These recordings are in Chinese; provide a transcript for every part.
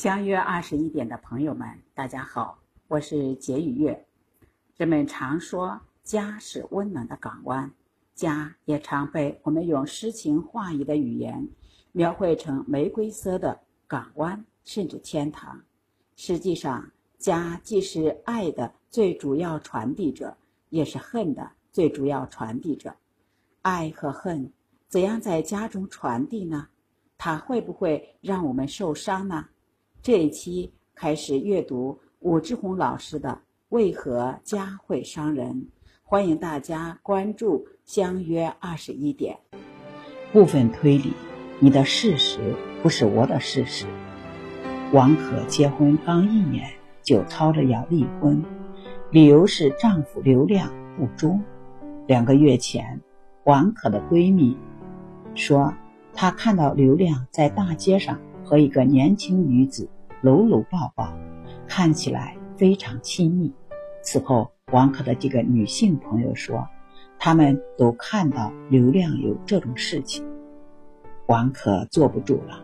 相约二十一点的朋友们，大家好，我是杰雨月。人们常说家是温暖的港湾，家也常被我们用诗情画意的语言描绘成玫瑰色的港湾，甚至天堂。实际上，家既是爱的最主要传递者，也是恨的最主要传递者。爱和恨怎样在家中传递呢？它会不会让我们受伤呢？这一期开始阅读武志红老师的《为何家会伤人》，欢迎大家关注。相约二十一点。部分推理：你的事实不是我的事实。王可结婚刚一年就吵着要离婚，理由是丈夫刘亮不忠。两个月前，王可的闺蜜说，她看到刘亮在大街上。和一个年轻女子搂搂抱抱，看起来非常亲密。此后，王可的几个女性朋友说，他们都看到刘亮有这种事情。王可坐不住了，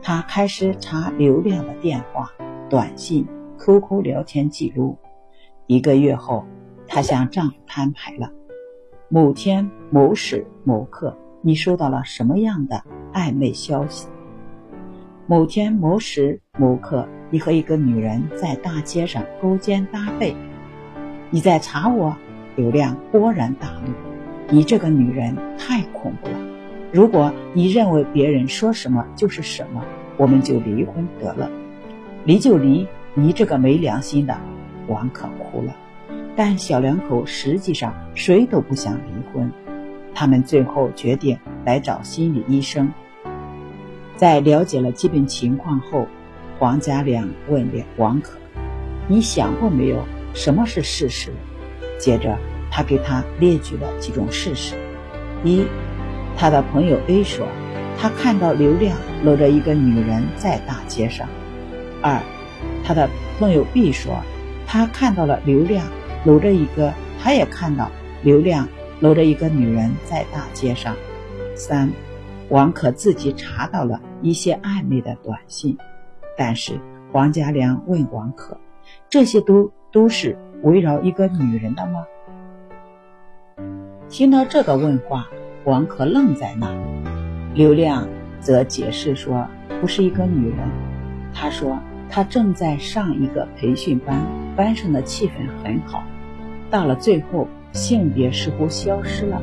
她开始查刘亮的电话、短信、QQ 聊天记录。一个月后，她向丈夫摊牌了：某天某时某刻，你收到了什么样的暧昧消息？某天某时某刻，你和一个女人在大街上勾肩搭背，你在查我？刘亮勃然大怒：“你这个女人太恐怖了！如果你认为别人说什么就是什么，我们就离婚得了，离就离！你这个没良心的！”王可哭了。但小两口实际上谁都不想离婚，他们最后决定来找心理医生。在了解了基本情况后，黄家良问王可：“你想过没有什么是事实？”接着，他给他列举了几种事实：一，他的朋友 A 说，他看到刘亮搂着一个女人在大街上；二，他的朋友 B 说，他看到了刘亮搂着一个，他也看到刘亮搂着一个女人在大街上；三。王可自己查到了一些暧昧的短信，但是黄家良问王可：“这些都都是围绕一个女人的吗？”听到这个问话，王可愣在那。刘亮则解释说：“不是一个女人。”他说：“他正在上一个培训班，班上的气氛很好。到了最后，性别似乎消失了，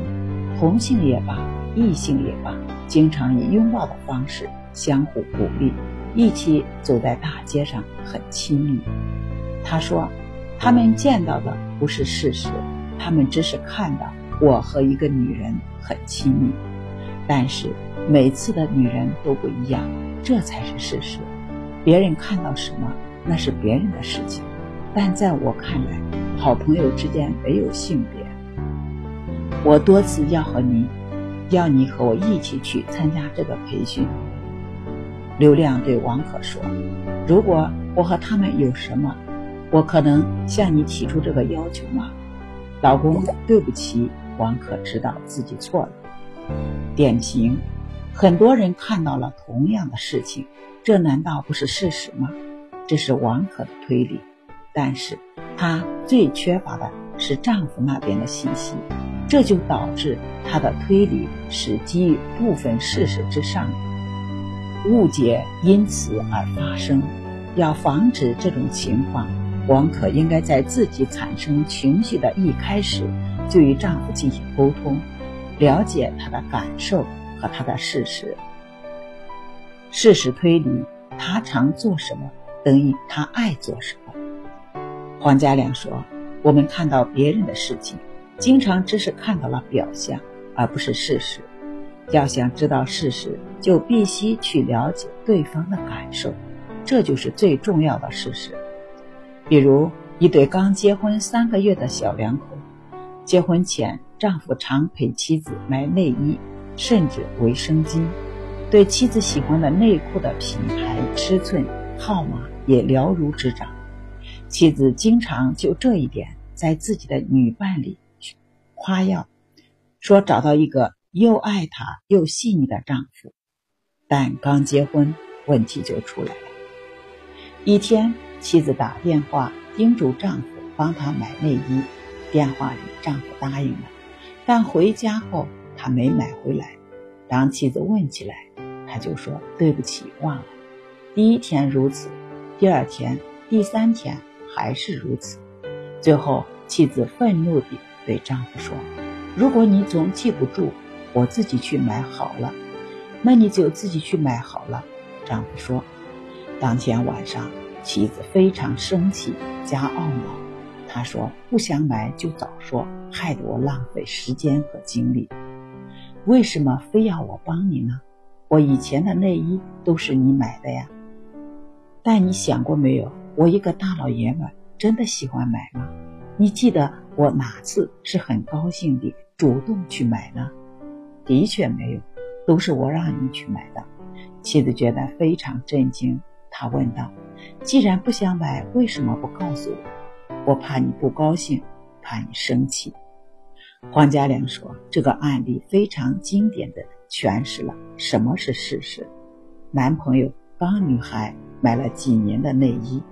同性也罢，异性也罢。”经常以拥抱的方式相互鼓励，一起走在大街上，很亲密。他说：“他们见到的不是事实，他们只是看到我和一个女人很亲密。但是每次的女人都不一样，这才是事实。别人看到什么，那是别人的事情。但在我看来，好朋友之间没有性别。我多次要和你。”要你和我一起去参加这个培训。刘亮对王可说：“如果我和他们有什么，我可能向你提出这个要求吗？”老公，对不起，王可知道自己错了。典型，很多人看到了同样的事情，这难道不是事实吗？这是王可的推理，但是他最缺乏的是丈夫那边的信息。这就导致他的推理是基于部分事实之上，误解因此而发生。要防止这种情况，王可应该在自己产生情绪的一开始就与丈夫进行沟通，了解他的感受和他的事实。事实推理，他常做什么等于他爱做什么。黄家良说：“我们看到别人的事情。”经常只是看到了表象，而不是事实。要想知道事实，就必须去了解对方的感受，这就是最重要的事实。比如一对刚结婚三个月的小两口，结婚前丈夫常陪妻子买内衣，甚至卫生巾，对妻子喜欢的内裤的品牌、尺寸、号码也了如指掌。妻子经常就这一点在自己的女伴里。夸耀说找到一个又爱她又细腻的丈夫，但刚结婚问题就出来了。一天，妻子打电话叮嘱丈夫帮她买内衣，电话里丈夫答应了，但回家后他没买回来。当妻子问起来，他就说对不起，忘了。第一天如此，第二天、第三天还是如此，最后妻子愤怒地对丈夫说：“如果你总记不住，我自己去买好了。”那你就自己去买好了。”丈夫说。当天晚上，妻子非常生气加懊恼。她说：“不想买就早说，害得我浪费时间和精力。为什么非要我帮你呢？我以前的内衣都是你买的呀。但你想过没有，我一个大老爷们真的喜欢买吗？你记得我哪次是很高兴地主动去买呢？的确没有。”都是我让你去买的，妻子觉得非常震惊。她问道：“既然不想买，为什么不告诉我？我怕你不高兴，怕你生气。”黄家良说：“这个案例非常经典的诠释了什么是事实。男朋友帮女孩买了几年的内衣，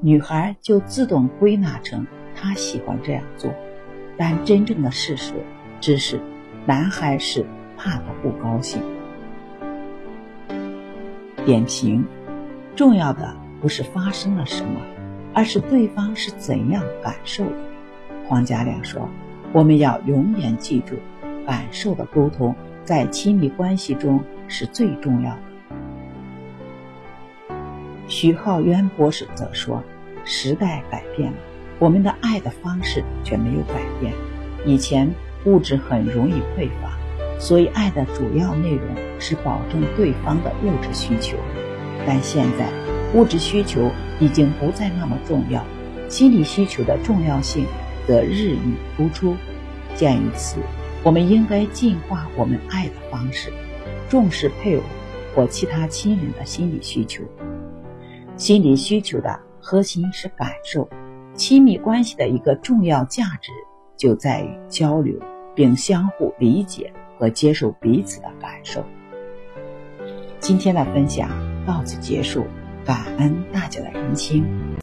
女孩就自动归纳成她喜欢这样做，但真正的事实只是男孩是。”怕她不高兴。点评：重要的不是发生了什么，而是对方是怎样感受的。黄家良说：“我们要永远记住，感受的沟通在亲密关系中是最重要的。”徐浩渊博士则说：“时代改变了，我们的爱的方式却没有改变。以前物质很容易匮乏。”所以，爱的主要内容是保证对方的物质需求，但现在物质需求已经不再那么重要，心理需求的重要性则日益突出。鉴于此，我们应该进化我们爱的方式，重视配偶或其他亲人的心理需求。心理需求的核心是感受，亲密关系的一个重要价值就在于交流，并相互理解。和接受彼此的感受。今天的分享到此结束，感恩大家的聆听。